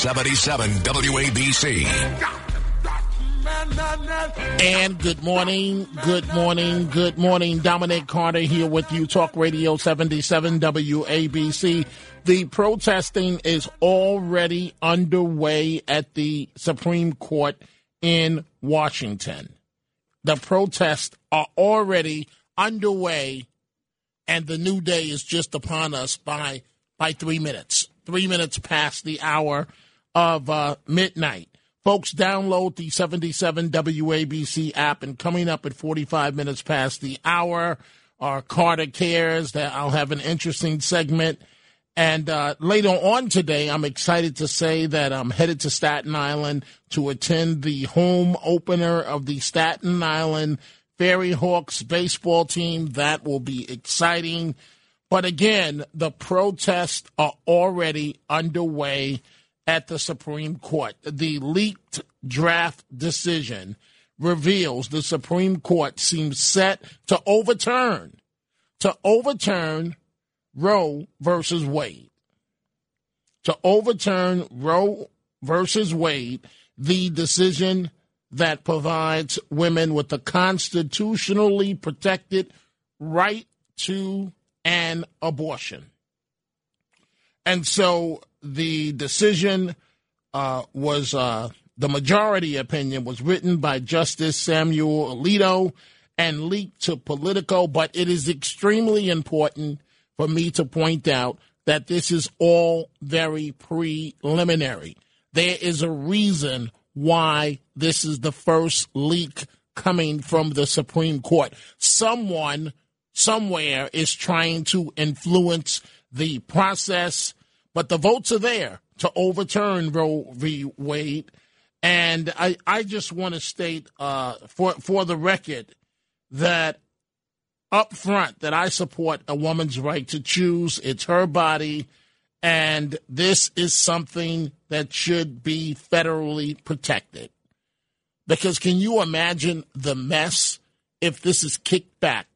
77 WABC. And good morning, good morning, good morning. Dominic Carter here with you, Talk Radio 77 WABC. The protesting is already underway at the Supreme Court in Washington. The protests are already underway, and the new day is just upon us by by three minutes. Three minutes past the hour of uh, midnight. Folks, download the 77 WABC app, and coming up at 45 minutes past the hour, our Carter Cares, that I'll have an interesting segment. And uh, later on today, I'm excited to say that I'm headed to Staten Island to attend the home opener of the Staten Island Ferry Hawks baseball team. That will be exciting. But again, the protests are already underway at the Supreme Court. The leaked draft decision reveals the Supreme Court seems set to overturn to overturn Roe versus Wade. To overturn Roe versus Wade, the decision that provides women with the constitutionally protected right to an abortion. And so the decision uh, was uh, the majority opinion was written by Justice Samuel Alito and leaked to Politico, but it is extremely important for me to point out that this is all very preliminary. There is a reason why this is the first leak coming from the Supreme Court. Someone somewhere is trying to influence the process but the votes are there to overturn Roe v. Wade. And I, I just want to state uh, for for the record that up front that I support a woman's right to choose. It's her body, and this is something that should be federally protected. Because can you imagine the mess if this is kicked back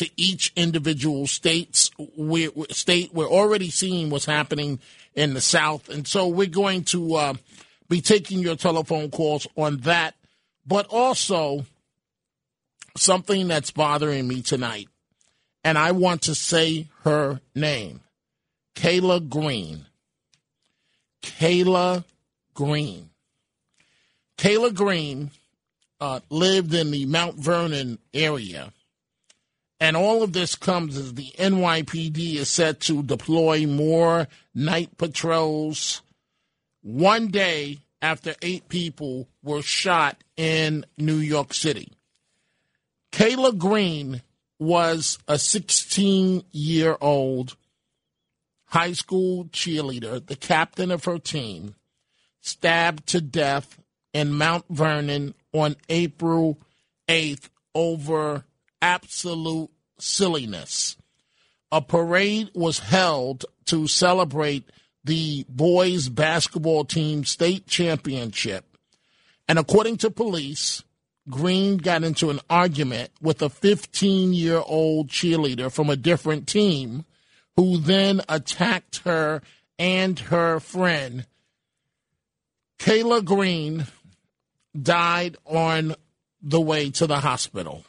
to each individual states we, state. We're already seeing what's happening in the South, and so we're going to uh, be taking your telephone calls on that, but also something that's bothering me tonight, and I want to say her name, Kayla Green. Kayla Green. Kayla Green uh, lived in the Mount Vernon area and all of this comes as the NYPD is set to deploy more night patrols one day after eight people were shot in New York City. Kayla Green was a 16 year old high school cheerleader, the captain of her team, stabbed to death in Mount Vernon on April 8th over absolute silliness. A parade was held to celebrate the boys basketball team state championship. And according to police, Green got into an argument with a 15 year old cheerleader from a different team who then attacked her and her friend. Kayla Green died on the way to the hospital.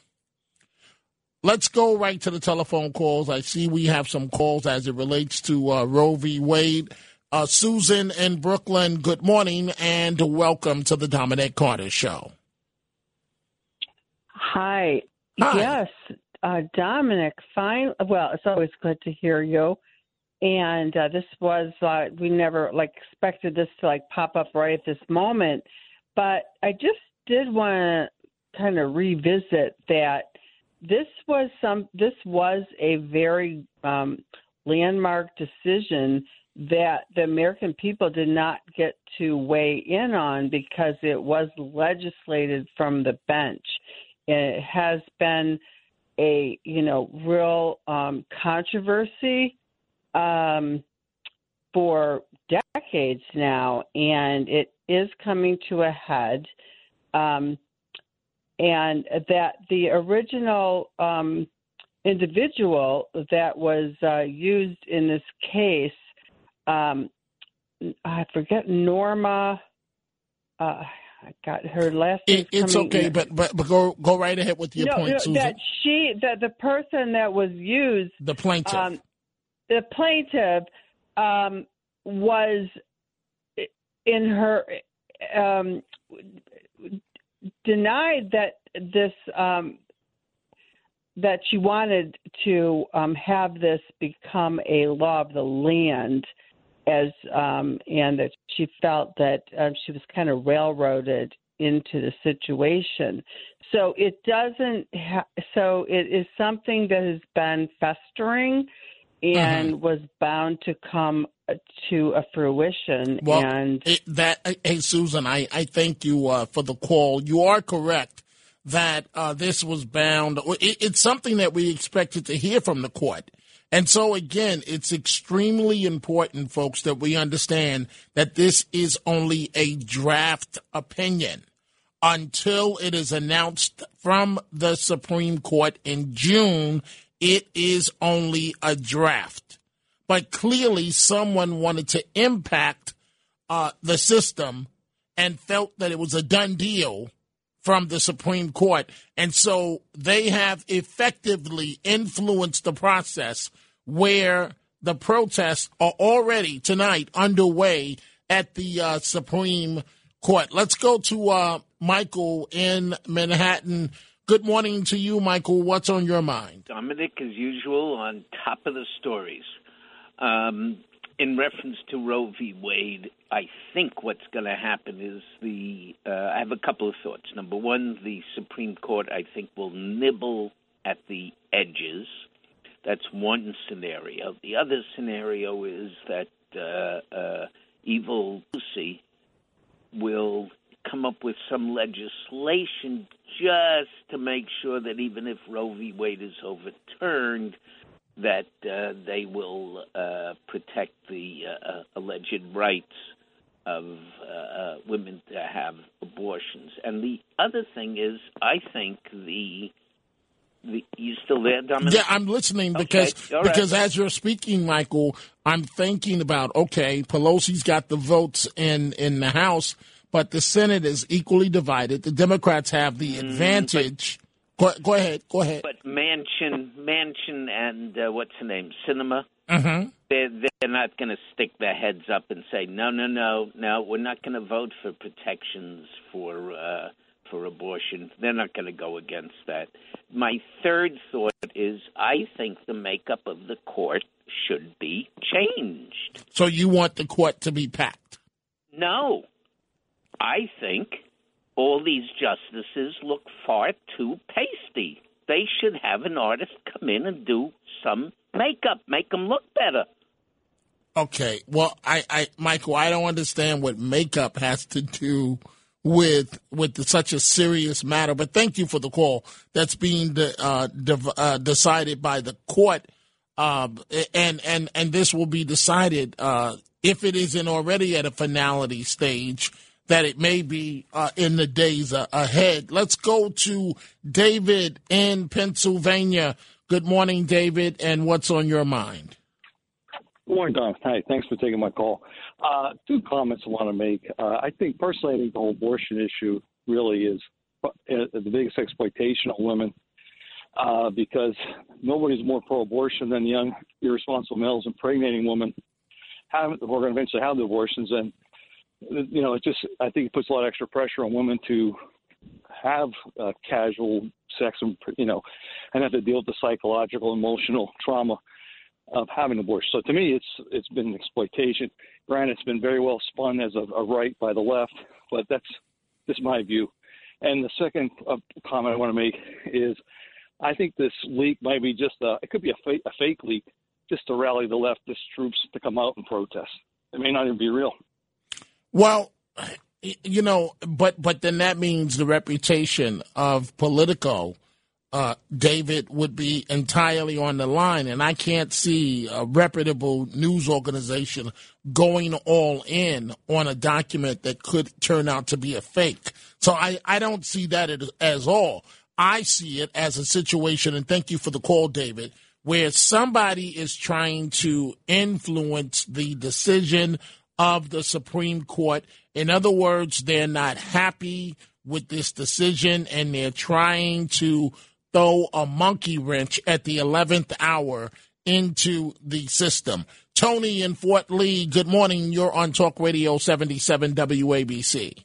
Let's go right to the telephone calls. I see we have some calls as it relates to uh, Roe v. Wade. Uh, Susan in Brooklyn, good morning and welcome to the Dominic Carter Show. Hi. Hi. Yes, uh, Dominic. Fine. Well, it's always good to hear you. And uh, this was uh, we never like expected this to like pop up right at this moment, but I just did want to kind of revisit that this was some this was a very um, landmark decision that the American people did not get to weigh in on because it was legislated from the bench. It has been a you know real um, controversy um, for decades now, and it is coming to a head. Um, and that the original um, individual that was uh, used in this case, um, I forget Norma. Uh, I got her last name. It, it's okay, but, but but go go right ahead with your no, point, no, Susan. that she that the person that was used the plaintiff. um, the plaintiff um, was in her um, denied that this um, that she wanted to um, have this become a law of the land as um, and that she felt that um, she was kind of railroaded into the situation. So it doesn't. Ha- so it is something that has been festering and was bound to come to a fruition. Well, and it, that hey Susan, I I thank you uh, for the call. You are correct that uh, this was bound. It, it's something that we expected to hear from the court. And so again, it's extremely important, folks, that we understand that this is only a draft opinion until it is announced from the Supreme Court in June. It is only a draft. But clearly, someone wanted to impact uh, the system and felt that it was a done deal from the Supreme Court. And so they have effectively influenced the process where the protests are already tonight underway at the uh, Supreme Court. Let's go to uh, Michael in Manhattan. Good morning to you, Michael. What's on your mind? Dominic, as usual, on top of the stories. Um, in reference to Roe v. Wade, I think what's going to happen is the. Uh, I have a couple of thoughts. Number one, the Supreme Court, I think, will nibble at the edges. That's one scenario. The other scenario is that uh, uh, evil Lucy will come up with some legislation just to make sure that even if Roe v. Wade is overturned, that uh, they will uh, protect the uh, alleged rights of uh, women to have abortions. And the other thing is, I think the the, you still there, Dominic? Yeah, I'm listening because Okay, right. because as you're speaking, Michael, I'm thinking about okay, Pelosi's got the votes in in the House, but the Senate is equally divided. The Democrats have the advantage. Go, go ahead, go ahead. But Manchin, Manchin, and uh, what's the name, Sinema. hmm They're they're not going to stick their heads up and say no, no, no, no. We're not going to vote for protections for uh, for abortion. They're not going to go against that. My third thought is I think the makeup of the court should be changed. So you want the court to be packed? No, I think all these justices look far too pasty. They should have an artist come in and do some makeup, make them look better. Okay. Well, I, I, Michael, I don't understand what makeup has to do with with such a serious matter. But thank you for the call. That's being de, uh, div, uh, decided by the court, um, and and and this will be decided uh, if it isn't already at a finality stage. That it may be uh, in the days uh, ahead. Let's go to David in Pennsylvania. Good morning, David, and what's on your mind? Good morning, Don. Hi, thanks for taking my call. Uh, two comments I want to make. Uh, I think personally, I think the whole abortion issue really is uh, the biggest exploitation of women uh, because nobody's more pro-abortion than young, irresponsible males impregnating women have we're going to eventually have the abortions, and you know, it just I think it puts a lot of extra pressure on women to have uh, casual sex and you know, and have to deal with the psychological, emotional trauma of having an abortion. So to me, it's it's been exploitation. Granted, it's been very well spun as a, a right by the left, but that's just my view. And the second uh, comment I want to make is, I think this leak might be just a it could be a fake a fake leak just to rally the leftist troops to come out and protest. It may not even be real. Well, you know, but but then that means the reputation of Politico, uh, David, would be entirely on the line, and I can't see a reputable news organization going all in on a document that could turn out to be a fake. So I I don't see that as, as all. I see it as a situation, and thank you for the call, David where somebody is trying to influence the decision of the Supreme Court. In other words, they're not happy with this decision and they're trying to throw a monkey wrench at the 11th hour into the system. Tony in Fort Lee, good morning. You're on Talk Radio 77 WABC.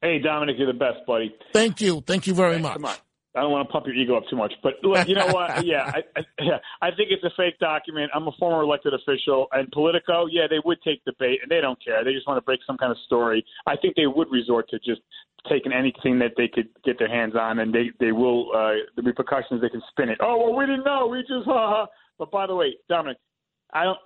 Hey, Dominic, you're the best, buddy. Thank you. Thank you very Thanks much. I don't want to pump your ego up too much, but look, you know what? yeah, I, I, yeah, I think it's a fake document. I'm a former elected official, and Politico, yeah, they would take the bait, and they don't care. They just want to break some kind of story. I think they would resort to just taking anything that they could get their hands on, and they they will uh, the repercussions. They can spin it. Oh well, we didn't know. We just ha. But by the way, Dominic, I don't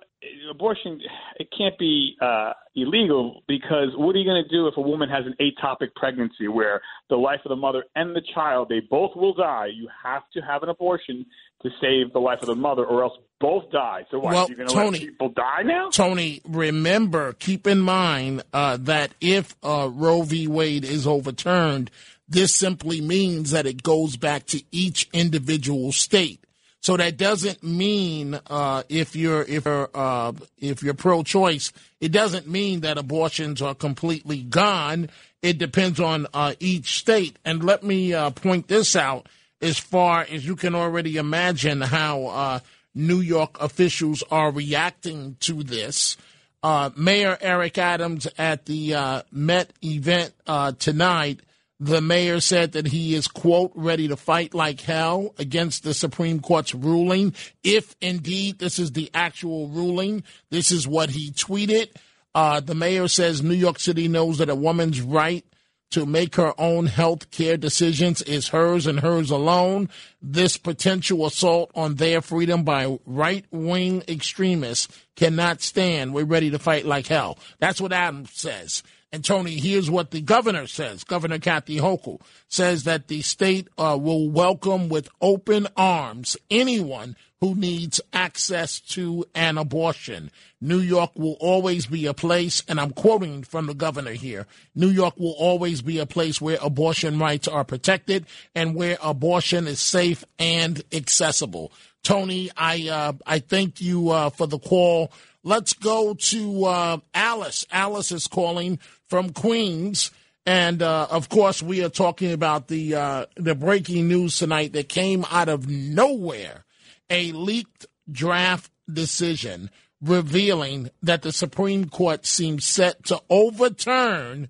abortion it can't be uh, illegal because what are you going to do if a woman has an ectopic pregnancy where the life of the mother and the child they both will die? You have to have an abortion to save the life of the mother or else both die. So why well, you're going to let people die now? Tony remember keep in mind uh, that if uh, Roe v. Wade is overturned this simply means that it goes back to each individual state so that doesn't mean uh, if you're if you're uh, if you're pro-choice, it doesn't mean that abortions are completely gone. It depends on uh, each state. And let me uh, point this out: as far as you can already imagine how uh, New York officials are reacting to this. Uh, Mayor Eric Adams at the Met event tonight the mayor said that he is, quote, ready to fight like hell against the Supreme Court's ruling. If indeed this is the actual ruling, this is what he tweeted. Uh, the mayor says New York City knows that a woman's right to make her own health care decisions is hers and hers alone. This potential assault on their freedom by right wing extremists cannot stand. We're ready to fight like hell. That's what Adams says. And Tony, here's what the governor says. Governor Kathy Hochul says that the state uh, will welcome with open arms anyone who needs access to an abortion. New York will always be a place, and I'm quoting from the governor here New York will always be a place where abortion rights are protected and where abortion is safe and accessible. Tony, I uh, I thank you uh, for the call. Let's go to uh, Alice. Alice is calling from Queens. And uh, of course, we are talking about the uh, the breaking news tonight that came out of nowhere: a leaked draft decision revealing that the Supreme Court seems set to overturn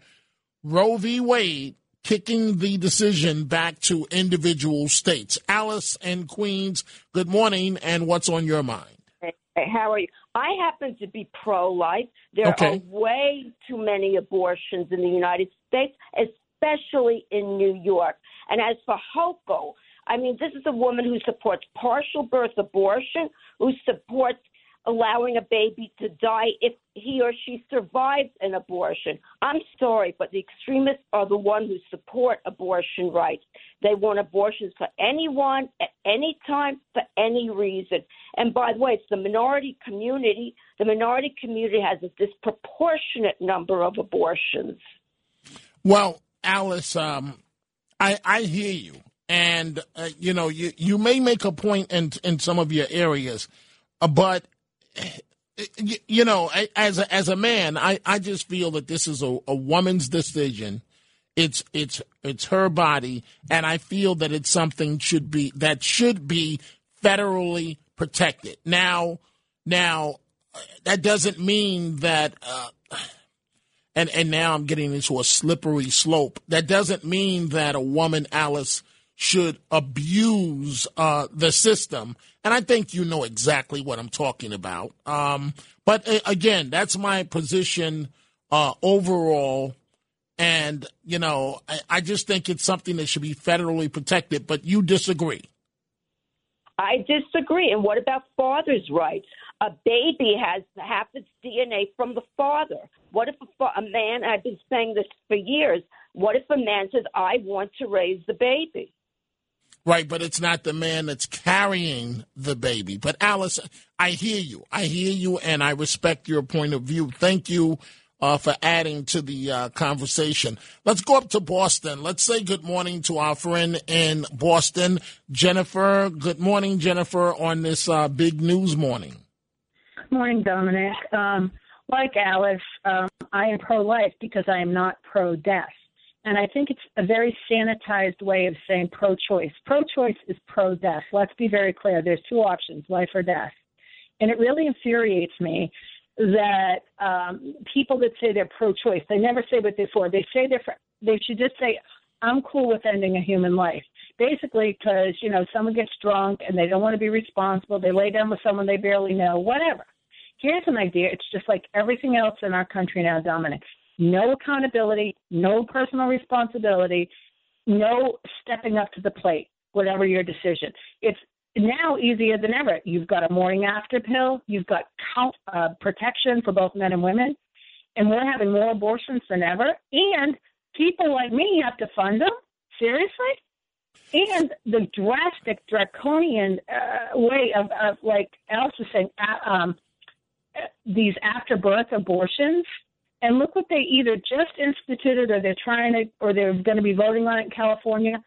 Roe v. Wade, kicking the decision back to individual states. Alice and Queens, good morning, and what's on your mind? Hey, how are you? I happen to be pro life. There okay. are way too many abortions in the United States, especially in New York. And as for Hochul, I mean, this is a woman who supports partial birth abortion, who supports allowing a baby to die if he or she survives an abortion. I'm sorry, but the extremists are the ones who support abortion rights. They want abortions for anyone, at any time, for any reason. And by the way, it's the minority community. The minority community has a disproportionate number of abortions. Well, Alice, um, I, I hear you. And, uh, you know, you, you may make a point in, in some of your areas, uh, but you know, as a, as a man, I, I just feel that this is a, a woman's decision. It's it's it's her body, and I feel that it's something should be that should be federally protected. Now, now, that doesn't mean that. Uh, and and now I'm getting into a slippery slope. That doesn't mean that a woman, Alice, should abuse uh, the system. And I think you know exactly what I'm talking about. Um, but uh, again, that's my position uh, overall. And, you know, I, I just think it's something that should be federally protected. But you disagree. I disagree. And what about father's rights? A baby has half its DNA from the father. What if a, a man, I've been saying this for years, what if a man says, I want to raise the baby? Right, but it's not the man that's carrying the baby. But Alice, I hear you. I hear you, and I respect your point of view. Thank you uh, for adding to the uh, conversation. Let's go up to Boston. Let's say good morning to our friend in Boston, Jennifer. Good morning, Jennifer, on this uh, big news morning. Good morning, Dominic. Um, like Alice, um, I am pro life because I am not pro death. And I think it's a very sanitized way of saying pro choice. Pro choice is pro death. Let's be very clear. There's two options life or death. And it really infuriates me that um, people that say they're pro choice, they never say what they're for. They say they're for, they should just say, I'm cool with ending a human life. Basically, because, you know, someone gets drunk and they don't want to be responsible. They lay down with someone they barely know, whatever. Here's an idea. It's just like everything else in our country now, Dominic. No accountability, no personal responsibility, no stepping up to the plate, whatever your decision. It's now easier than ever. You've got a morning after pill, you've got count, uh, protection for both men and women, and we're having more abortions than ever. And people like me have to fund them. Seriously? And the drastic, draconian uh, way of, of, like Alice was saying, uh, um, these after birth abortions. And look what they either just instituted or they're trying to, or they're going to be voting on it in California.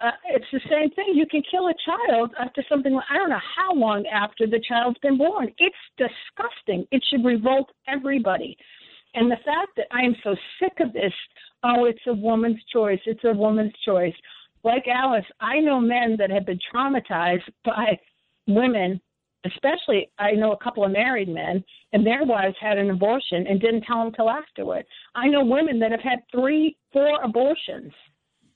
Uh, it's the same thing. You can kill a child after something, I don't know how long after the child's been born. It's disgusting. It should revolt everybody. And the fact that I am so sick of this, oh, it's a woman's choice, it's a woman's choice. Like Alice, I know men that have been traumatized by women especially I know a couple of married men and their wives had an abortion and didn't tell them till afterward. I know women that have had three, four abortions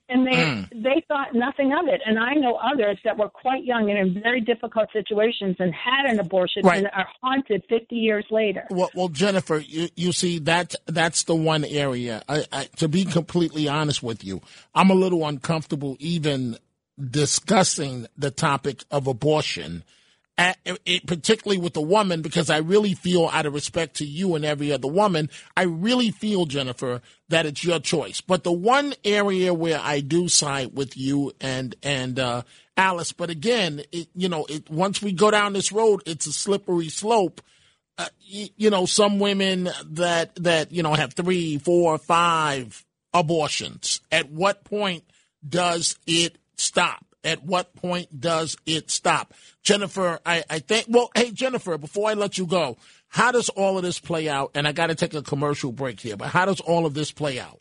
and they mm. they thought nothing of it. And I know others that were quite young and in very difficult situations and had an abortion right. and are haunted 50 years later. Well, well Jennifer, you, you see that that's the one area. I, I, to be completely honest with you, I'm a little uncomfortable even discussing the topic of abortion at, it, particularly with a woman, because I really feel, out of respect to you and every other woman, I really feel, Jennifer, that it's your choice. But the one area where I do side with you and and uh, Alice, but again, it, you know, it, once we go down this road, it's a slippery slope. Uh, you, you know, some women that that you know have three, four, five abortions. At what point does it stop? At what point does it stop? Jennifer, I, I think, well, hey, Jennifer, before I let you go, how does all of this play out? And I got to take a commercial break here, but how does all of this play out?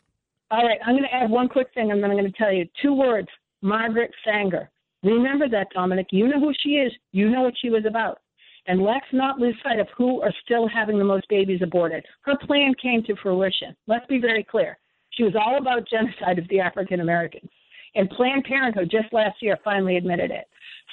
All right, I'm going to add one quick thing, and then I'm going to tell you two words Margaret Sanger. Remember that, Dominic. You know who she is, you know what she was about. And let's not lose sight of who are still having the most babies aborted. Her plan came to fruition. Let's be very clear. She was all about genocide of the African Americans. And Planned Parenthood just last year finally admitted it.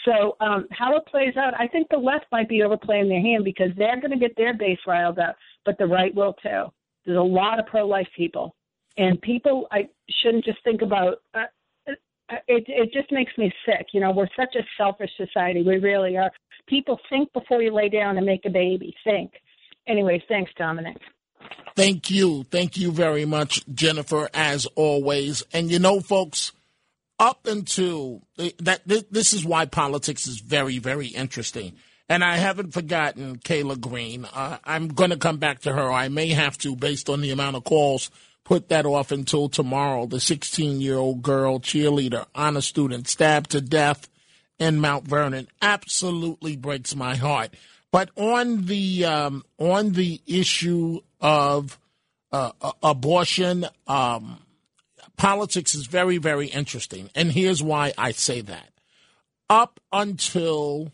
So um, how it plays out, I think the left might be overplaying their hand because they're going to get their base riled up, but the right will too. There's a lot of pro-life people, and people I shouldn't just think about. Uh, uh, it it just makes me sick. You know, we're such a selfish society. We really are. People think before you lay down and make a baby. Think. Anyways, thanks, Dominic. Thank you. Thank you very much, Jennifer, as always. And you know, folks up until that, this is why politics is very, very interesting. And I haven't forgotten Kayla Green. Uh, I'm going to come back to her. I may have to, based on the amount of calls, put that off until tomorrow. The 16 year old girl, cheerleader, honor student, stabbed to death in Mount Vernon. Absolutely breaks my heart. But on the um, on the issue of uh, abortion, um, politics is very, very interesting. And here's why I say that. Up until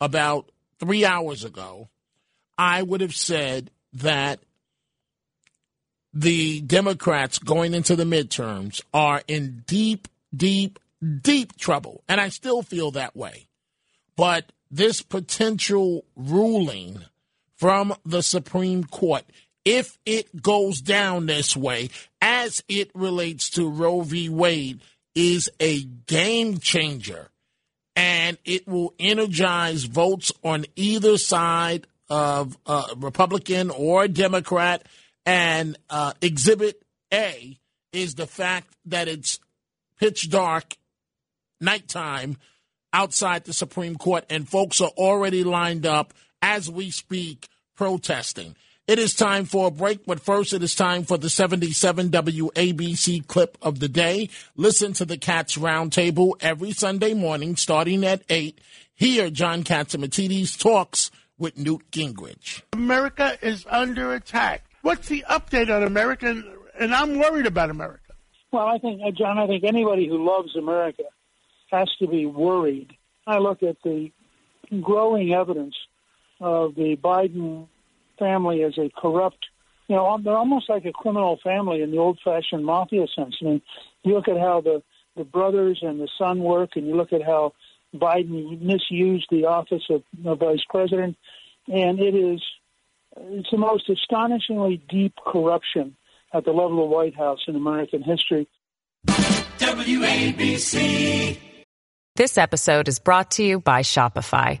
about three hours ago, I would have said that the Democrats going into the midterms are in deep, deep, deep trouble. And I still feel that way. But this potential ruling from the Supreme Court, if it goes down this way, as it relates to Roe v. Wade, is a game changer. And it will energize votes on either side of uh, Republican or Democrat. And uh, Exhibit A is the fact that it's pitch dark, nighttime outside the Supreme Court, and folks are already lined up as we speak protesting. It is time for a break, but first it is time for the 77 WABC clip of the day. Listen to the Cats Roundtable every Sunday morning starting at 8. Here, John Catsimatidis talks with Newt Gingrich. America is under attack. What's the update on America? And I'm worried about America. Well, I think, uh, John, I think anybody who loves America has to be worried. I look at the growing evidence of the Biden family as a corrupt, you know, they're almost like a criminal family in the old-fashioned mafia sense. I mean, you look at how the the brothers and the son work, and you look at how Biden misused the office of, of vice president, and it is it's the most astonishingly deep corruption at the level of White House in American history. WABC. This episode is brought to you by Shopify.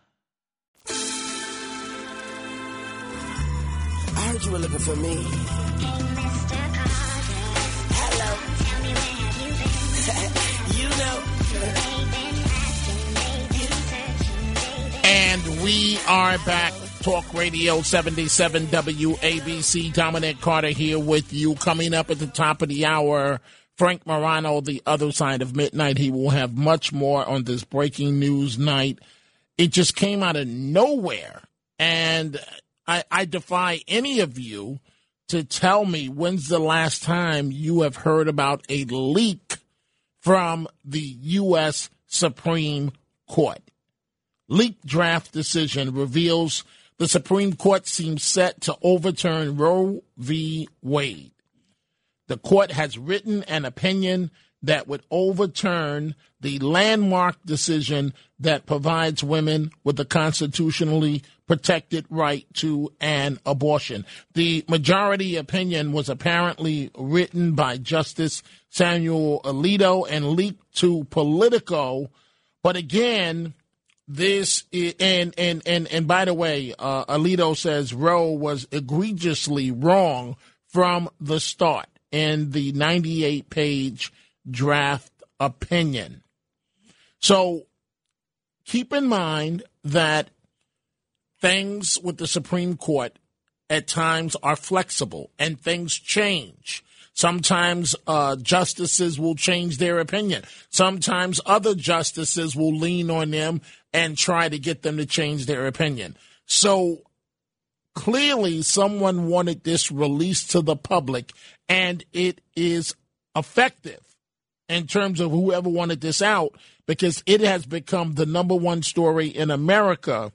Heard you were looking for me. Hello. you know. And we are back. Talk Radio 77 WABC. Dominic Carter here with you. Coming up at the top of the hour, Frank Morano, the other side of midnight. He will have much more on this breaking news night. It just came out of nowhere. And I, I defy any of you to tell me when's the last time you have heard about a leak from the U.S. Supreme Court. Leaked draft decision reveals the Supreme Court seems set to overturn Roe v. Wade. The court has written an opinion that would overturn the landmark decision that provides women with a constitutionally protected right to an abortion. The majority opinion was apparently written by Justice Samuel Alito and leaked to Politico. But again, this and and and and by the way, uh, Alito says Roe was egregiously wrong from the start in the 98 page draft opinion. So keep in mind that things with the Supreme Court at times are flexible and things change. Sometimes uh, justices will change their opinion. Sometimes other justices will lean on them and try to get them to change their opinion. So clearly, someone wanted this released to the public, and it is effective in terms of whoever wanted this out because it has become the number one story in America,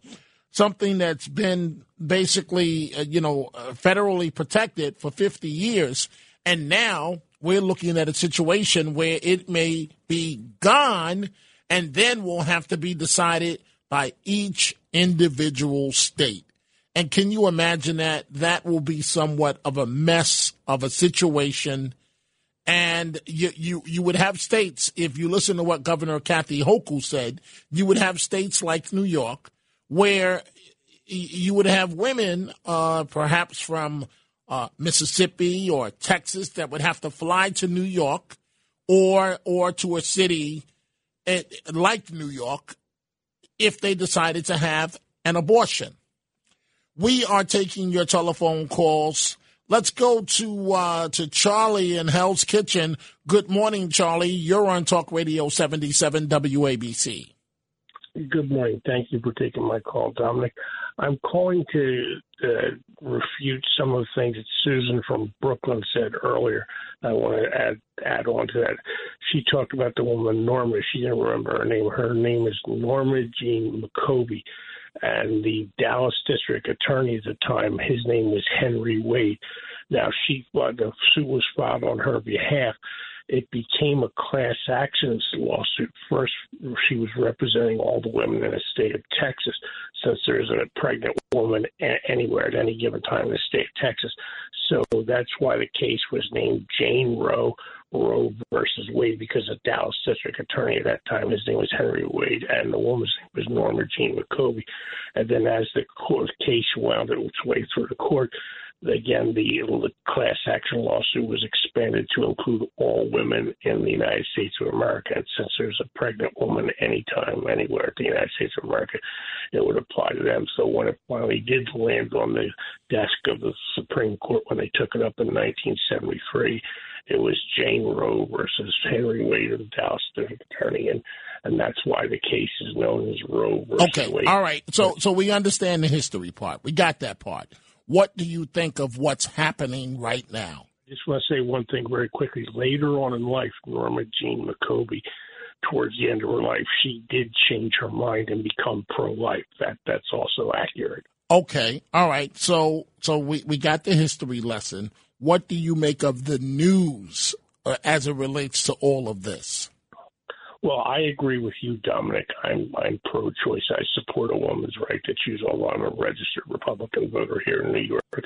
something that's been basically, uh, you know, uh, federally protected for 50 years. And now we're looking at a situation where it may be gone and then will have to be decided by each individual state. And can you imagine that? That will be somewhat of a mess of a situation and you, you, you would have states, if you listen to what Governor Kathy Hochul said, you would have states like New York where you would have women, uh, perhaps from uh, Mississippi or Texas, that would have to fly to New York or or to a city eh, like New York if they decided to have an abortion. We are taking your telephone calls Let's go to uh, to Charlie in Hell's Kitchen. Good morning, Charlie. You're on Talk Radio 77 WABC. Good morning. Thank you for taking my call, Dominic. I'm calling to uh, refute some of the things that Susan from Brooklyn said earlier. I want to add add on to that. She talked about the woman Norma. She didn't remember her name. Her name is Norma Jean McCorvey, and the Dallas District Attorney at the time, his name was Henry Wade. Now she, the suit was filed on her behalf it became a class action lawsuit. First, she was representing all the women in the state of Texas, since there isn't a pregnant woman anywhere at any given time in the state of Texas. So that's why the case was named Jane Roe, Roe versus Wade, because the Dallas district attorney at that time, his name was Henry Wade, and the woman's name was Norma Jean McCorvey. And then as the court case wound its way through the court, again, the, the class action lawsuit was expanded to include all women in the United States of America. And since there's a pregnant woman anytime, anywhere in the United States of America, it would apply to them. So when it finally did land on the desk of the Supreme Court when they took it up in 1973, it was Jane Roe versus Henry Wade of the Dallas District Attorney, and and that's why the case is known as Roe versus Okay, Wade. all right. So so we understand the history part. We got that part. What do you think of what's happening right now? I just want to say one thing very quickly. Later on in life, Norma Jean McCorvey, towards the end of her life, she did change her mind and become pro-life. That that's also accurate. Okay, all right. So so we we got the history lesson. What do you make of the news uh, as it relates to all of this? Well, I agree with you, Dominic. I'm I'm pro-choice. I support a woman's right to choose. Although I'm a registered Republican voter here in New York,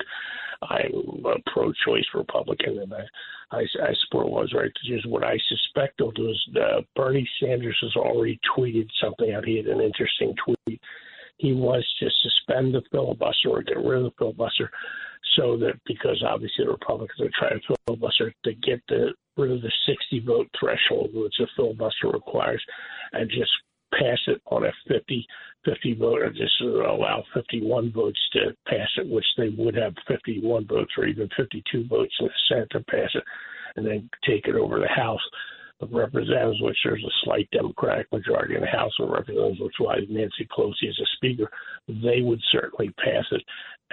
I'm a pro-choice Republican, and I I, I support a woman's right to choose. What I suspect do is uh, Bernie Sanders has already tweeted something out. He had an interesting tweet. He was to suspend the filibuster or get rid of the filibuster so that because obviously the Republicans are trying to filibuster to get the rid of the 60 vote threshold, which a filibuster requires, and just pass it on a 50 50 vote, or just allow 51 votes to pass it, which they would have 51 votes or even 52 votes in the Senate to pass it, and then take it over the House of Representatives, which there's a slight Democratic majority in the House of Representatives, which why Nancy Pelosi is a speaker, they would certainly pass it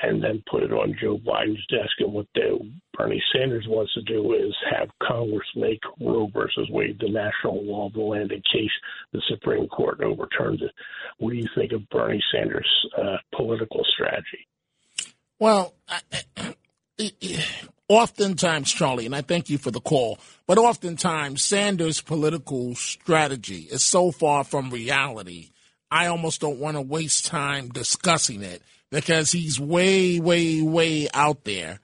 and then put it on Joe Biden's desk. And what the, Bernie Sanders wants to do is have Congress make Roe versus Wade the national law of the land in case the Supreme Court overturns it. What do you think of Bernie Sanders' uh, political strategy? Well, I, oftentimes, Charlie, and I thank you for the call, but oftentimes Sanders' political strategy is so far from reality. I almost don't want to waste time discussing it because he's way, way, way out there.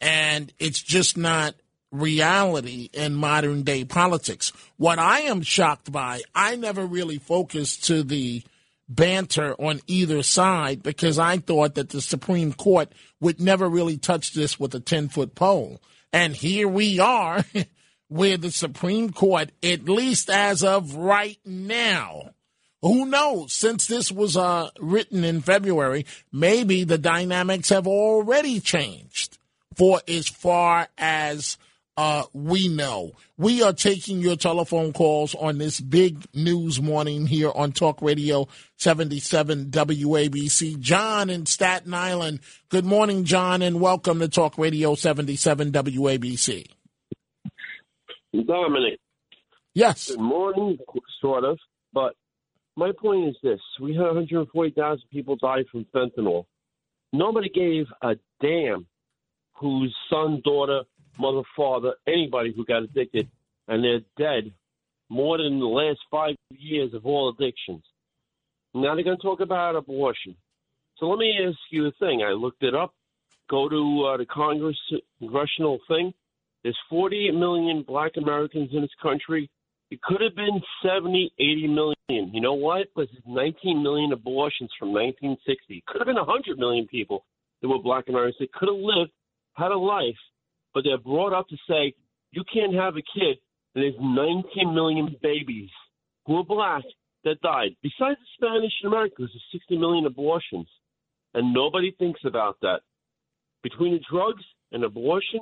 And it's just not reality in modern day politics. What I am shocked by, I never really focused to the banter on either side because I thought that the Supreme Court would never really touch this with a 10 foot pole. And here we are, where the Supreme Court, at least as of right now, who knows? Since this was uh, written in February, maybe the dynamics have already changed for as far as uh, we know. We are taking your telephone calls on this big news morning here on Talk Radio 77 WABC. John in Staten Island. Good morning, John, and welcome to Talk Radio 77 WABC. Dominic. Yes. Good morning, sort of. But my point is this we had 140,000 people die from fentanyl. Nobody gave a damn whose son, daughter, mother, father, anybody who got addicted, and they're dead more than the last five years of all addictions. Now they're going to talk about abortion. So let me ask you a thing. I looked it up. Go to uh, the Congress congressional thing. There's 48 million black Americans in this country. It could have been 70, 80 million. You know what? Because there's 19 million abortions from 1960. It could have been 100 million people that were black Americans. They could have lived, had a life, but they're brought up to say, you can't have a kid. And there's 19 million babies who are black that died. Besides the Spanish in America, there's 60 million abortions. And nobody thinks about that. Between the drugs and abortion,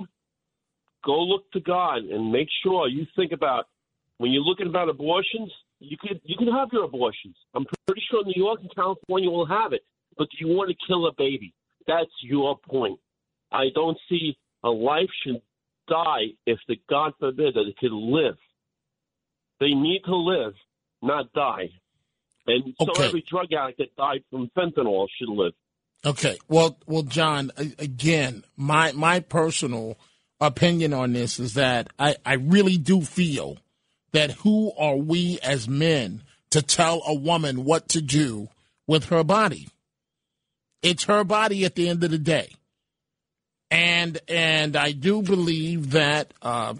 go look to God and make sure you think about when you're looking about abortions. You could you can have your abortions. I'm pretty sure New York and California will have it. But do you want to kill a baby? That's your point. I don't see a life should die if the God forbid that it could live. They need to live, not die. And so Okay. every drug addict that died from fentanyl should live. Okay. Well, well, John. Again, my my personal opinion on this is that I I really do feel that who are we as men to tell a woman what to do with her body? It's her body at the end of the day, and and I do believe that uh,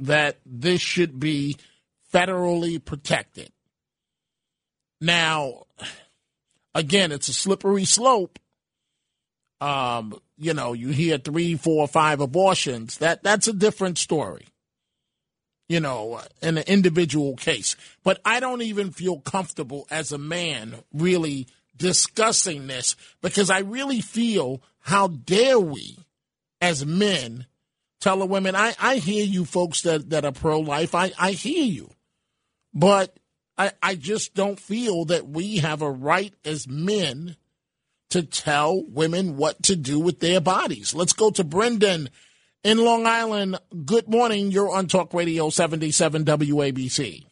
that this should be federally protected. Now, again, it's a slippery slope um, you know, you hear three, four, five abortions. That that's a different story. You know, uh, in an individual case. But I don't even feel comfortable as a man really discussing this because I really feel how dare we as men tell the women, I, I hear you folks that, that are pro life, I, I hear you. But I, I just don't feel that we have a right as men to tell women what to do with their bodies. Let's go to Brendan in Long Island. Good morning. You're on Talk Radio 77 WABC.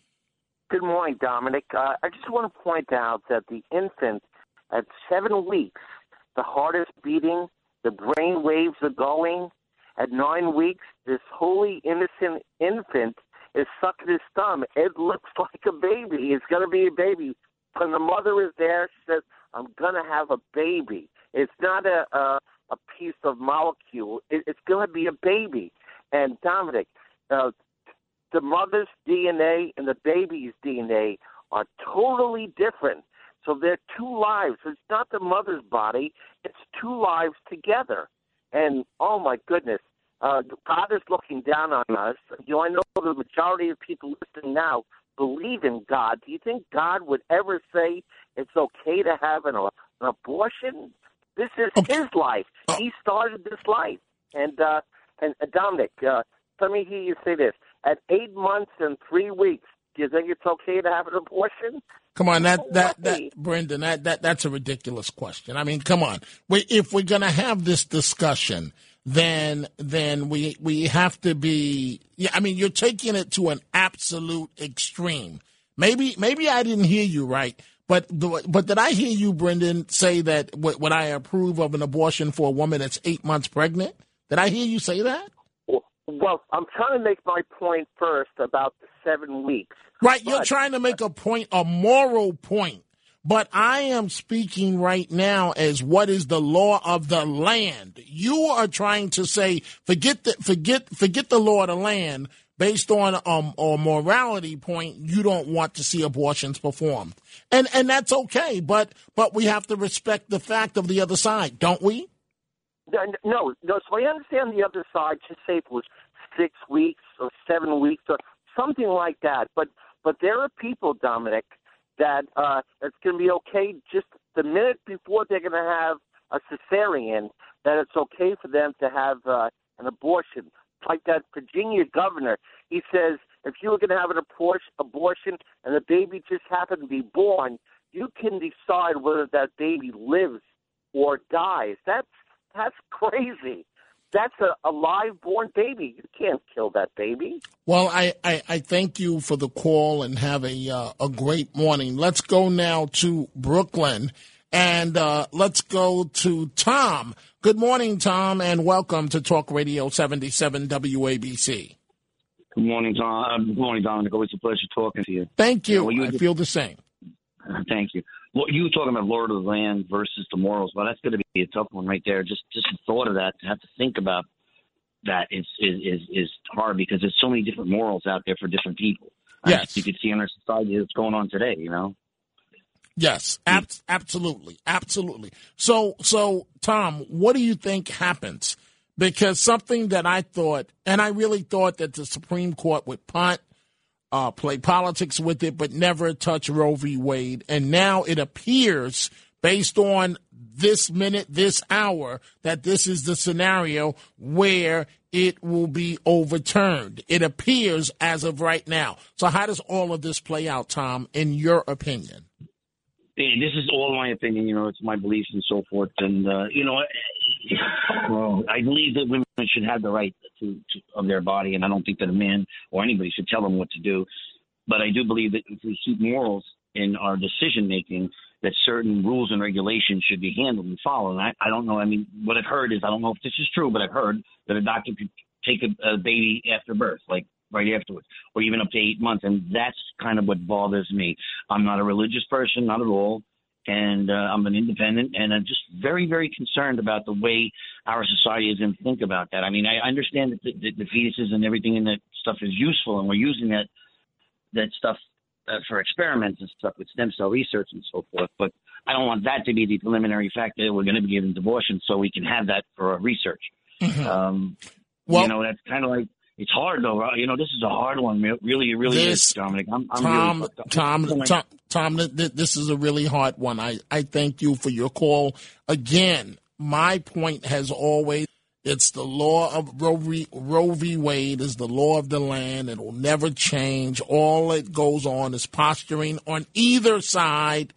Good morning, Dominic. Uh, I just want to point out that the infant at seven weeks, the heart is beating, the brain waves are going. At nine weeks, this holy innocent infant is sucking his thumb. It looks like a baby. It's going to be a baby. When the mother is there, she says, "I'm going to have a baby." It's not a, a piece of molecule. It, it's going to be a baby. And Dominic, uh, the mother's DNA and the baby's DNA are totally different. So they're two lives. It's not the mother's body, it's two lives together. And oh my goodness, uh, God is looking down on us. You know, I know the majority of people listening now believe in God. Do you think God would ever say it's okay to have an, an abortion? This is his life. He started this life. And uh, and uh, Dominic, uh, let me hear you say this: at eight months and three weeks, do you think it's okay to have an abortion? Come on, that that that Brendan, that that that's a ridiculous question. I mean, come on. We, if we're going to have this discussion, then then we we have to be. Yeah, I mean, you're taking it to an absolute extreme. Maybe maybe I didn't hear you right, but the, but did I hear you, Brendan, say that would I approve of an abortion for a woman that's eight months pregnant? Did I hear you say that? Well, I'm trying to make my point first about the seven weeks. Right, you're trying to make a point, a moral point. But I am speaking right now as what is the law of the land. You are trying to say forget the forget forget the law of the land based on um a morality point. You don't want to see abortions performed, and and that's okay. But but we have to respect the fact of the other side, don't we? No, no. So I understand the other side. Just say it was six weeks or seven weeks or something like that. But but there are people, Dominic, that uh, it's going to be okay just the minute before they're going to have a cesarean. That it's okay for them to have uh, an abortion. Like that Virginia governor, he says if you were going to have an abortion and the baby just happened to be born, you can decide whether that baby lives or dies. That's that's crazy. That's a, a live born baby. You can't kill that baby. Well, I, I, I thank you for the call and have a uh, a great morning. Let's go now to Brooklyn and uh, let's go to Tom. Good morning, Tom, and welcome to Talk Radio 77 WABC. Good morning. Uh, good morning, Dominic. Always a pleasure talking to you. Thank you. well, you I feel the same. Thank you. Well, you were talking about Lord of the Land versus the morals. Well, that's going to be a tough one right there. Just just the thought of that, to have to think about that is is is, is hard because there's so many different morals out there for different people. Yes. you could see in our society that's going on today. You know. Yes, ab- absolutely, absolutely. So, so Tom, what do you think happens? Because something that I thought, and I really thought that the Supreme Court would punt, uh, play politics with it, but never touch Roe v. Wade, and now it appears, based on this minute, this hour, that this is the scenario where it will be overturned. It appears as of right now. So, how does all of this play out, Tom, in your opinion? This is all my opinion. You know, it's my beliefs and so forth. And uh, you know, well, I believe that women should have the right to, to of their body, and I don't think that a man or anybody should tell them what to do. But I do believe that if we keep morals in our decision making, that certain rules and regulations should be handled and followed. And I, I don't know. I mean, what I've heard is I don't know if this is true, but I've heard that a doctor could take a, a baby after birth, like right afterwards, or even up to eight months, and that's kind of what bothers me. I'm not a religious person, not at all. And uh, I'm an independent, and I'm just very, very concerned about the way our society is going to think about that. I mean, I understand that the, the, the fetuses and everything in that stuff is useful, and we're using that that stuff uh, for experiments and stuff with stem cell research and so forth. But I don't want that to be the preliminary factor. That we're going to be giving abortion so we can have that for our research. Mm-hmm. Um, Well- you know, that's kind of like it's hard though. right? You know, this is a hard one. Re- Really, it really This- is, Dominic. I'm, I'm Tom, really. Tom, Tom, Tom, th- this is a really hard one. I, I thank you for your call. Again, my point has always it's the law of Roe v, Roe v. Wade is the law of the land. It will never change. All it goes on is posturing on either side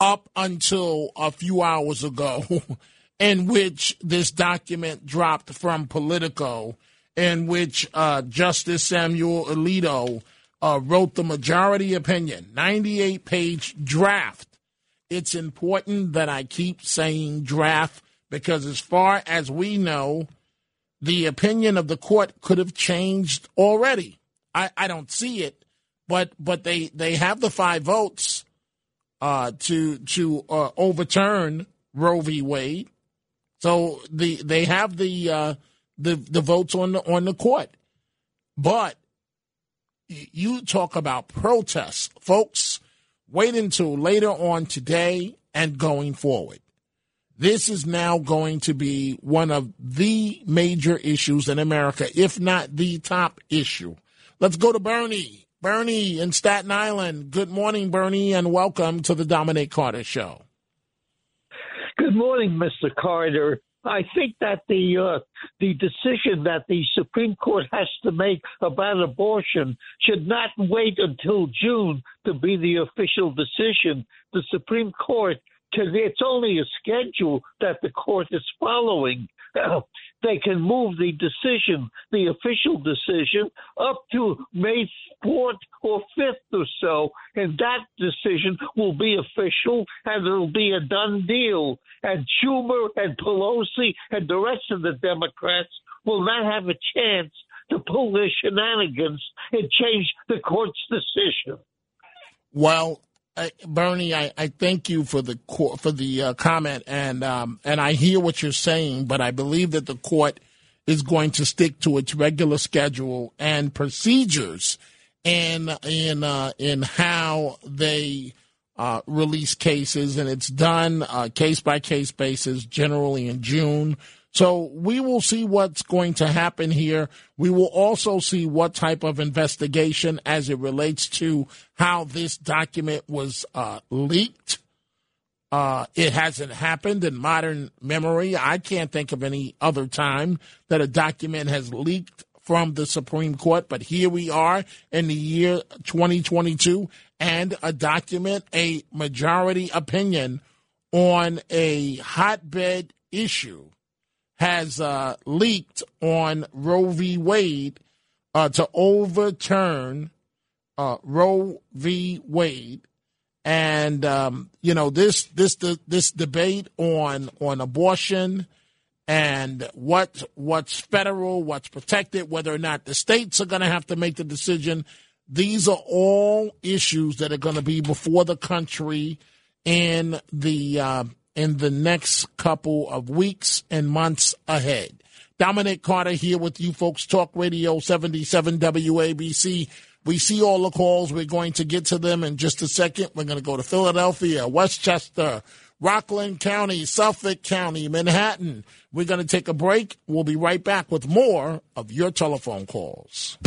up until a few hours ago, in which this document dropped from Politico, in which uh, Justice Samuel Alito uh, wrote the majority opinion, 98 page draft. It's important that I keep saying draft because, as far as we know, the opinion of the court could have changed already. I, I don't see it, but but they, they have the five votes uh, to to uh, overturn Roe v. Wade. So the they have the uh, the the votes on the on the court, but you talk about protests, folks. Wait until later on today and going forward. This is now going to be one of the major issues in America, if not the top issue. Let's go to Bernie. Bernie in Staten Island. Good morning, Bernie, and welcome to the Dominic Carter Show. Good morning, Mr. Carter. I think that the uh, the decision that the Supreme Court has to make about abortion should not wait until June to be the official decision. The Supreme Court can it's only a schedule that the court is following. they can move the decision, the official decision, up to May 4th or 5th or so, and that decision will be official and it'll be a done deal. And Schumer and Pelosi and the rest of the Democrats will not have a chance to pull their shenanigans and change the court's decision. Well, I, Bernie, I, I thank you for the co- for the uh, comment, and um, and I hear what you're saying, but I believe that the court is going to stick to its regular schedule and procedures in in uh, in how they uh, release cases, and it's done uh, case by case basis, generally in June. So we will see what's going to happen here. We will also see what type of investigation as it relates to how this document was uh, leaked. Uh, it hasn't happened in modern memory. I can't think of any other time that a document has leaked from the Supreme Court, but here we are in the year 2022 and a document, a majority opinion on a hotbed issue has uh, leaked on Roe v. Wade uh, to overturn uh, Roe v. Wade, and um, you know this this this debate on on abortion and what what's federal, what's protected, whether or not the states are going to have to make the decision. These are all issues that are going to be before the country in the uh, in the next couple of weeks and months ahead. Dominic Carter here with you folks, Talk Radio 77 WABC. We see all the calls. We're going to get to them in just a second. We're going to go to Philadelphia, Westchester, Rockland County, Suffolk County, Manhattan. We're going to take a break. We'll be right back with more of your telephone calls.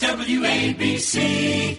WABC.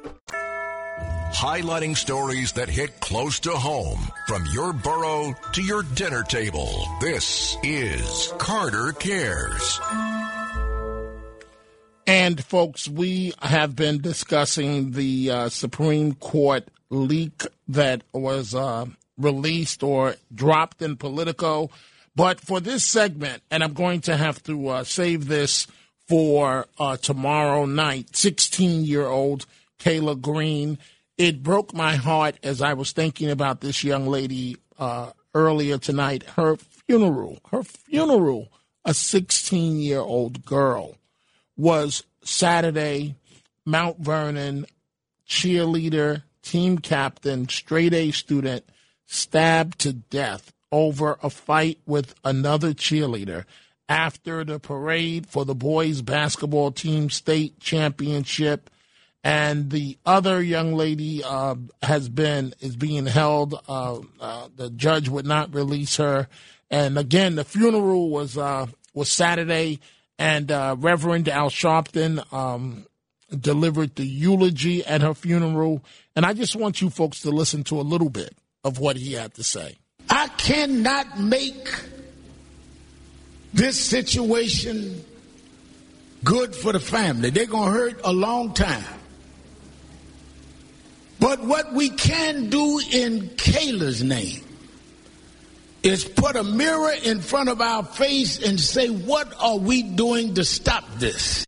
Highlighting stories that hit close to home from your borough to your dinner table. This is Carter Cares. And folks, we have been discussing the uh, Supreme Court leak that was uh, released or dropped in Politico. But for this segment, and I'm going to have to uh, save this for uh, tomorrow night, 16 year old Kayla Green. It broke my heart as I was thinking about this young lady uh, earlier tonight. Her funeral, her funeral, a 16 year old girl was Saturday, Mount Vernon cheerleader, team captain, straight A student, stabbed to death over a fight with another cheerleader after the parade for the boys basketball team state championship. And the other young lady uh, has been is being held. Uh, uh, the judge would not release her. And again, the funeral was uh, was Saturday and uh, Reverend Al Sharpton um, delivered the eulogy at her funeral. And I just want you folks to listen to a little bit of what he had to say. I cannot make this situation good for the family. They're going to hurt a long time. But what we can do in Kayla's name is put a mirror in front of our face and say, what are we doing to stop this?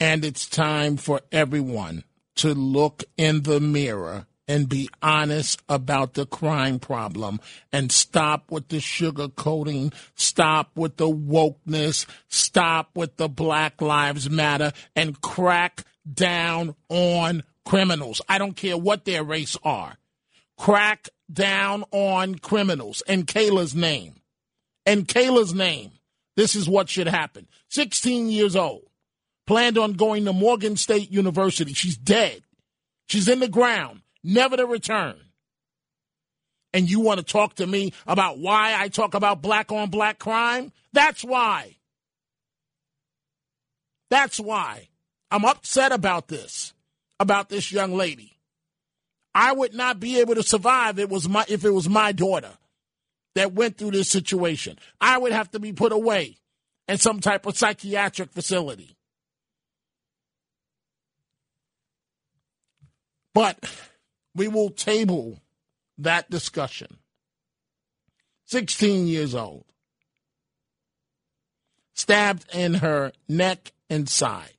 And it's time for everyone to look in the mirror and be honest about the crime problem and stop with the sugarcoating, stop with the wokeness, stop with the Black Lives Matter, and crack down on criminals. I don't care what their race are. Crack down on criminals in Kayla's name. In Kayla's name. This is what should happen. 16 years old. Planned on going to Morgan State University. She's dead. She's in the ground, never to return. And you want to talk to me about why I talk about black on black crime? That's why. That's why. I'm upset about this, about this young lady. I would not be able to survive it was my if it was my daughter that went through this situation. I would have to be put away in some type of psychiatric facility. But we will table that discussion. 16 years old. Stabbed in her neck and side.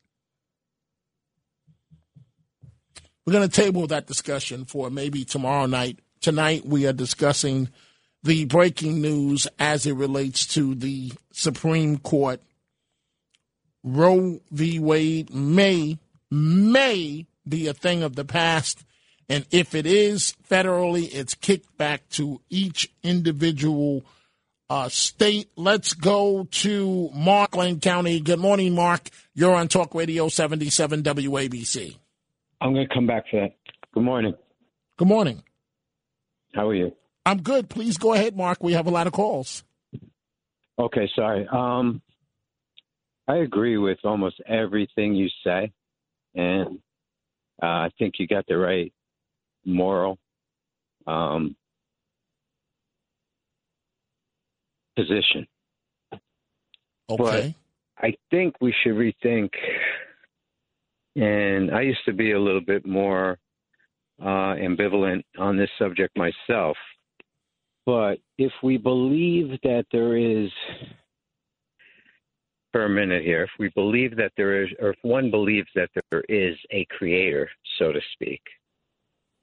We're going to table that discussion for maybe tomorrow night. Tonight, we are discussing the breaking news as it relates to the Supreme Court. Roe v. Wade may, may be a thing of the past. And if it is federally, it's kicked back to each individual uh, state. Let's go to Rockland County. Good morning, Mark. You're on Talk Radio 77 WABC. I'm going to come back for that. Good morning. Good morning. How are you? I'm good. Please go ahead, Mark. We have a lot of calls. Okay, sorry. Um, I agree with almost everything you say, and uh, I think you got the right moral um, position. Okay. But I think we should rethink. And I used to be a little bit more uh, ambivalent on this subject myself. But if we believe that there is, for a minute here, if we believe that there is, or if one believes that there is a creator, so to speak,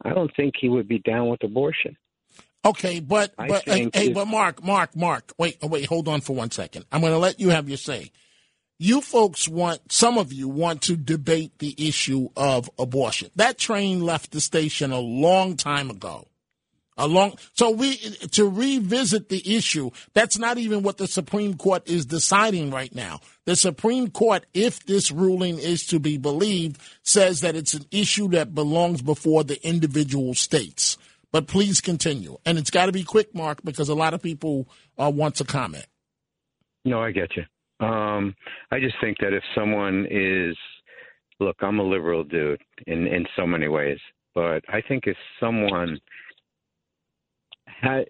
I don't think he would be down with abortion. Okay, but I but hey, hey, but Mark, Mark, Mark, wait, oh, wait, hold on for one second. I'm going to let you have your say. You folks want, some of you want to debate the issue of abortion. That train left the station a long time ago. A long, so we, to revisit the issue, that's not even what the Supreme Court is deciding right now. The Supreme Court, if this ruling is to be believed, says that it's an issue that belongs before the individual states. But please continue. And it's got to be quick, Mark, because a lot of people uh, want to comment. No, I get you. Um, I just think that if someone is, look, I'm a liberal dude in in so many ways, but I think if someone ha-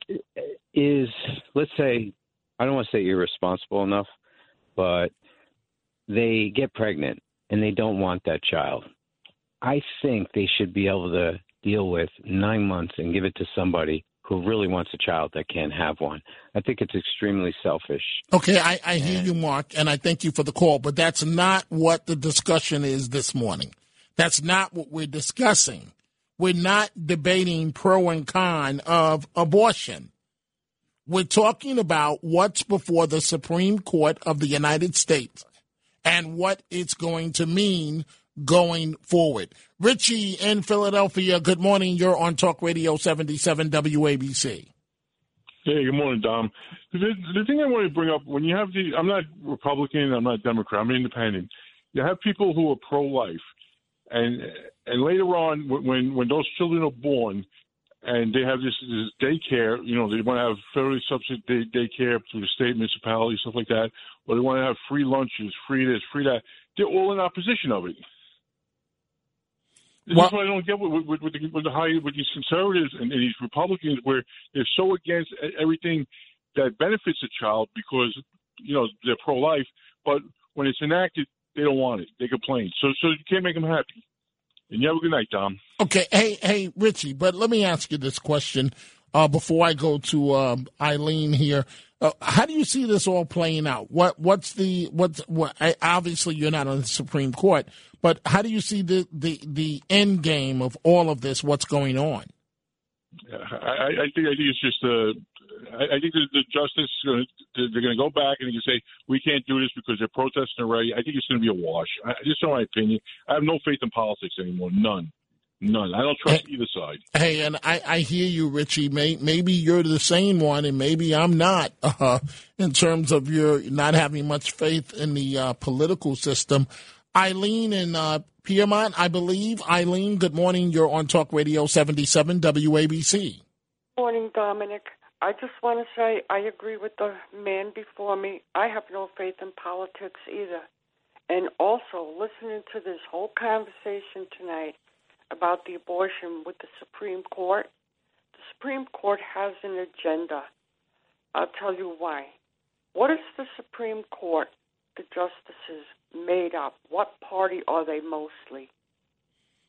is, let's say, I don't want to say irresponsible enough, but they get pregnant and they don't want that child. I think they should be able to deal with nine months and give it to somebody who really wants a child that can't have one. I think it's extremely selfish. Okay, I, I hear you, Mark, and I thank you for the call, but that's not what the discussion is this morning. That's not what we're discussing. We're not debating pro and con of abortion. We're talking about what's before the Supreme Court of the United States and what it's going to mean going forward. Richie in Philadelphia, good morning. You're on Talk Radio 77 WABC. Hey, good morning, Dom. The, the thing I want to bring up when you have the, I'm not Republican, I'm not Democrat, I'm independent. You have people who are pro-life, and and later on, when when those children are born, and they have this, this daycare, you know, they want to have federally subsidized day, daycare through the state municipality, stuff like that, or they want to have free lunches, free this, free that. They're all in opposition of it. This Well- is what I don't get with, with, with, the, with the high with these conservatives and, and these Republicans, where they're so against everything that benefits a child because you know they're pro-life, but when it's enacted, they don't want it. They complain. So so you can't make them happy. And you have a good night, Dom. Okay, hey, hey, Richie, but let me ask you this question uh, before I go to um, Eileen here. Uh, how do you see this all playing out? What what's the what's what? I, obviously, you're not on the Supreme Court, but how do you see the the the end game of all of this? What's going on? I, I think I think it's just uh, I, think the, justice they're going to go back and they can say we can't do this because they're protesting already. I think it's going to be a wash. Just in my opinion, I have no faith in politics anymore. None, none. I don't trust either side. Hey, and I, I hear you, Richie. May, maybe you're the same one, and maybe I'm not. Uh, in terms of your not having much faith in the uh, political system, Eileen in uh, Piermont, I believe. Eileen, good morning. You're on Talk Radio 77 WABC. Morning, Dominic. I just want to say I agree with the man before me. I have no faith in politics either. And also, listening to this whole conversation tonight about the abortion with the Supreme Court, the Supreme Court has an agenda. I'll tell you why. What is the Supreme Court, the justices, made up? What party are they mostly?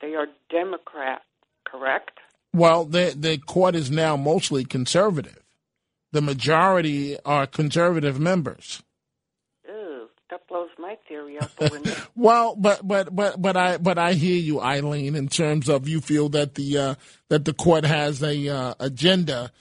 They are Democrat, correct? Well, the the court is now mostly conservative. The majority are conservative members. Ew, that blows my theory out the window. Well, but but but but I but I hear you, Eileen, in terms of you feel that the uh, that the court has a uh, agenda,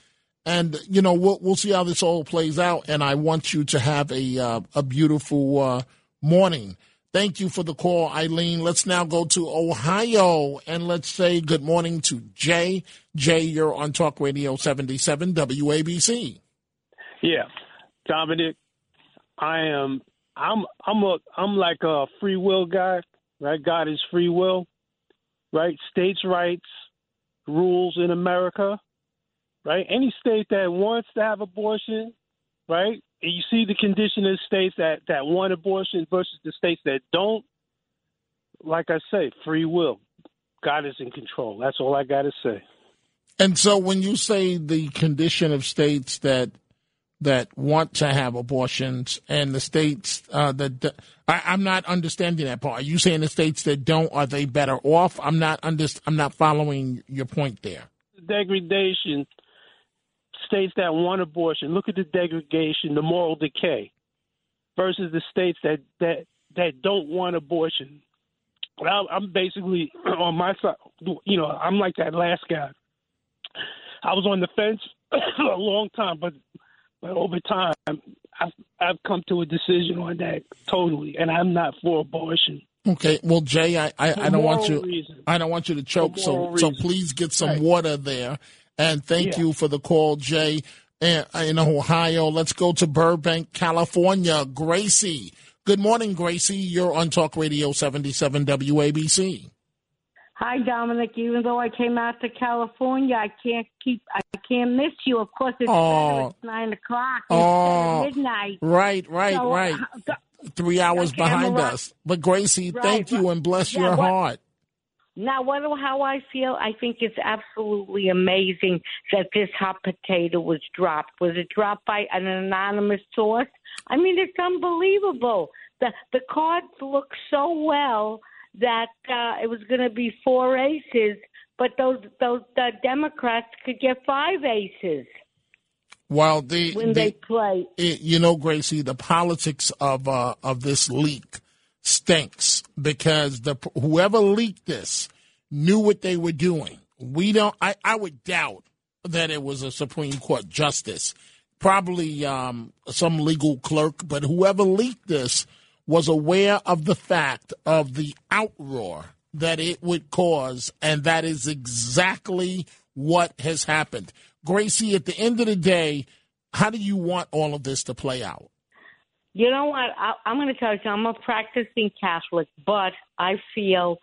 and you know we'll we'll see how this all plays out. And I want you to have a uh, a beautiful uh, morning. Thank you for the call, Eileen. Let's now go to Ohio and let's say good morning to Jay. Jay, you're on Talk Radio 77 WABC. Yeah, Dominic, I am. I'm. I'm a. I'm like a free will guy. Right? God is free will. Right? States' rights, rules in America. Right? Any state that wants to have abortion, right? And you see the condition of states that that want abortion versus the states that don't. Like I say, free will. God is in control. That's all I got to say. And so when you say the condition of states that that want to have abortions and the states uh, that I, I'm not understanding that part. Are you saying the states that don't are they better off? I'm not under, I'm not following your point there. degradation states that want abortion look at the degradation the moral decay versus the states that that that don't want abortion well, i'm basically on my side you know i'm like that last guy i was on the fence for a long time but but over time I've, I've come to a decision on that totally, and I'm not for abortion. Okay, well, Jay, I, I, I don't want you. reasons. I don't want you to choke. So moral so please get some Right. water there. And thank Yeah. you for the call, Jay. In Ohio, let's go to Burbank, California. Gracie. Good morning, Gracie. You're on Talk Radio 77 WABC. Hi, Dominic. Even though I came out to California, I can't keep. I can't miss you. Of course, it's Oh. It's nine o'clock Oh, midnight. Right, right, So, right. uh, Three hours Okay, behind us. But Gracie, Right, thank you and bless Yeah, your what- heart. Now, what how I feel? I think it's absolutely amazing that this hot potato was dropped. Was it dropped by an anonymous source? I mean, it's unbelievable. The the cards look so well that uh, it was going to be four aces, but those those uh, Democrats could get five aces Well, the, when the they play. it, you know, Gracie, the politics of uh, of this leak stinks because the whoever leaked this knew what they were doing. We don't. I, I would doubt that it was a Supreme Court justice, probably um, some legal clerk, but whoever leaked this was aware of the fact of the outroar that it would cause, and that is exactly what has happened. Gracie, at the end of the day, how do you want all of this to play out? You know what? I, I'm going to tell you, I'm a practicing Catholic, but I feel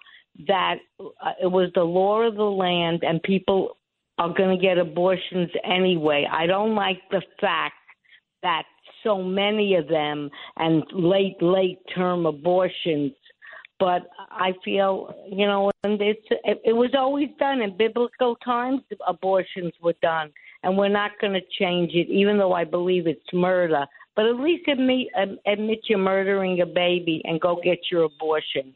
that uh, it was the law of the land, and people are going to get abortions anyway. I don't like the fact that so many of them and late, late term abortions. But I feel, you know, and it's it, it was always done in biblical times. Abortions were done, and we're not going to change it, even though I believe it's murder. But at least admit um, admit you're murdering a baby and go get your abortion.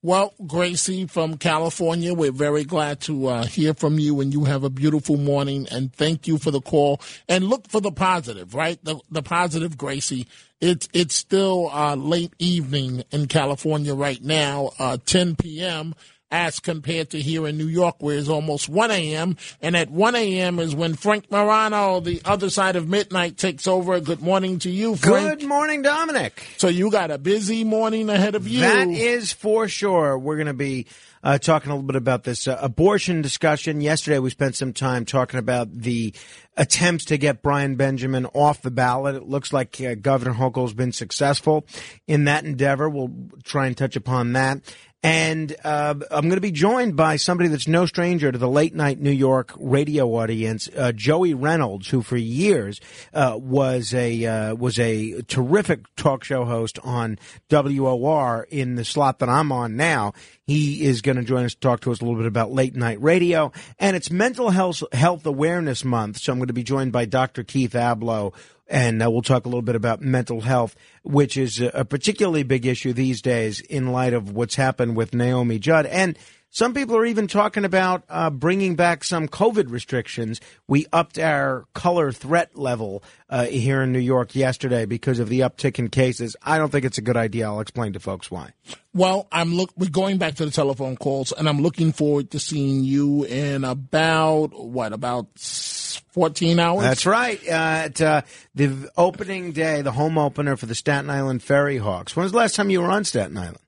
Well, Gracie from California, we're very glad to uh, hear from you, and you have a beautiful morning. And thank you for the call. And look for the positive, right? The, the positive, Gracie. It's it's still uh, late evening in California right now, uh, 10 p.m. As compared to here in New York, where it's almost 1 a.m. And at 1 a.m. is when Frank Morano, the other side of midnight, takes over. Good morning to you, Frank. Good morning, Dominic. So you got a busy morning ahead of you. That is for sure. We're going to be uh, talking a little bit about this uh, abortion discussion. Yesterday, we spent some time talking about the attempts to get Brian Benjamin off the ballot. It looks like uh, Governor Hochul has been successful in that endeavor. We'll try and touch upon that. And uh, I'm going to be joined by somebody that's no stranger to the late night New York radio audience, uh, Joey Reynolds, who for years uh, was a uh, was a terrific talk show host on WOR in the slot that I'm on now. He is going to join us to talk to us a little bit about late night radio, and it's Mental Health Health Awareness Month. So I'm going to be joined by Dr. Keith Ablow and uh, we'll talk a little bit about mental health, which is a, particularly big issue these days in light of what's happened with Naomi Judd. And some people are even talking about uh, bringing back some COVID restrictions. We upped our color threat level uh, here in New York yesterday because of the uptick in cases. I don't think it's a good idea. I'll explain to folks why. Well, I'm look. We're going back to the telephone calls, and I'm looking forward to seeing you in about what about 14 hours. That's right. Uh, at uh, the opening day, the home opener for the Staten Island Ferry Hawks. When was the last time you were on Staten Island?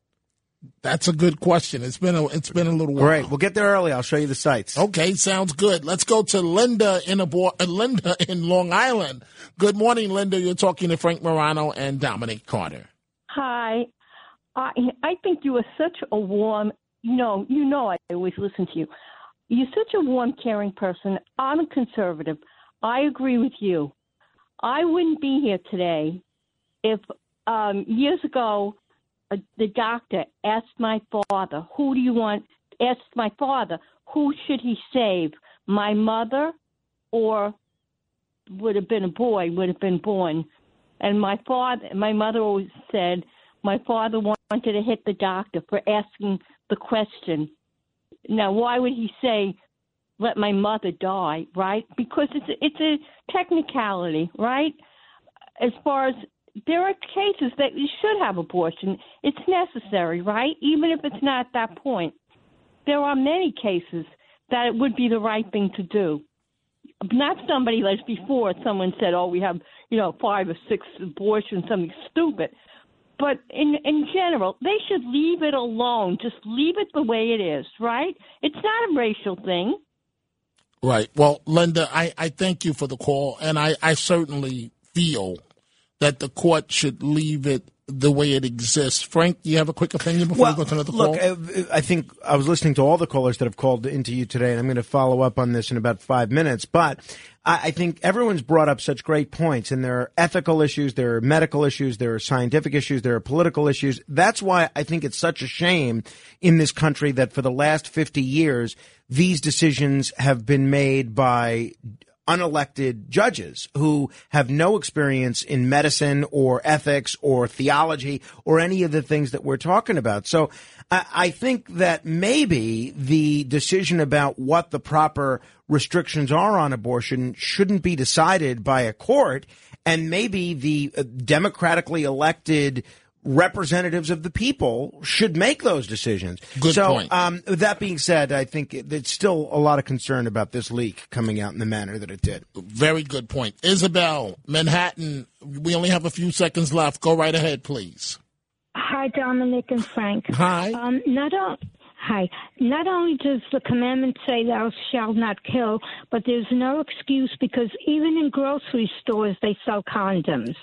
That's a good question. It's been a it's been a little while. Great. We'll get there early. I'll show you the sights. Okay, sounds good. Let's go to Linda in a bo- uh, Linda in Long Island. Good morning, Linda. You're talking to Frank Morano and Dominic Carter. Hi. I I think you are such a warm. You know, you know, I always listen to you. You're such a warm, caring person. I'm a conservative. I agree with you. I wouldn't be here today if um, years ago uh, the doctor asked my father, "Who do you want?" Asked my father, "Who should he save? My mother, or would have been a boy would have been born?" And my father, my mother always said, my father wanted to hit the doctor for asking the question. Now, why would he say, "Let my mother die"? Right? Because it's a, it's a technicality, right? As far as there are cases that you should have abortion. It's necessary, right? Even if it's not at that point. There are many cases that it would be the right thing to do. not somebody like before someone said, "Oh, we have you know five or six abortions, something stupid." But in in general, they should leave it alone. Just leave it the way it is, right? It's not a racial thing. Right. Well, Linda, I, I thank you for the call, and I, I certainly feel that the court should leave it the way it exists. Frank, do you have a quick opinion before well, we go to another look, call? uh, I think I was listening to all the callers that have called into you today, and I'm going to follow up on this in about five minutes. But I, I think everyone's brought up such great points, and there are ethical issues, there are medical issues, there are scientific issues, there are political issues. That's why I think it's such a shame in this country that for the last 50 years, these decisions have been made by unelected judges who have no experience in medicine or ethics or theology or any of the things that we're talking about. So I, I think that maybe the decision about what the proper restrictions are on abortion shouldn't be decided by a court and maybe the uh, democratically elected representatives of the people should make those decisions. Good so, point. Um, that being said, I think there's still a lot of concern about this leak coming out in the manner that it did. Very good point. Isabel, Manhattan, we only have a few seconds left. Go right ahead, please. Hi, Dominic and Frank. Hi. Um, not on, Hi. Not only does the commandment say thou shalt not kill, but there's no excuse because even in grocery stores they sell condoms.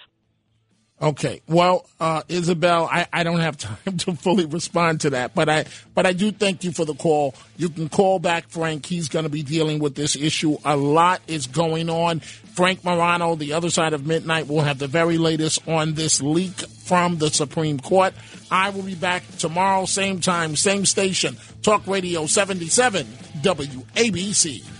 Okay. Well, uh, Isabel, I, I don't have time to fully respond to that, but I but I do thank you for the call. You can call back Frank. He's going to be dealing with this issue. A lot is going on. Frank Morano, the other side of midnight, will have the very latest on this leak from the Supreme Court. I will be back tomorrow, same time, same station, Talk Radio 77, WABC.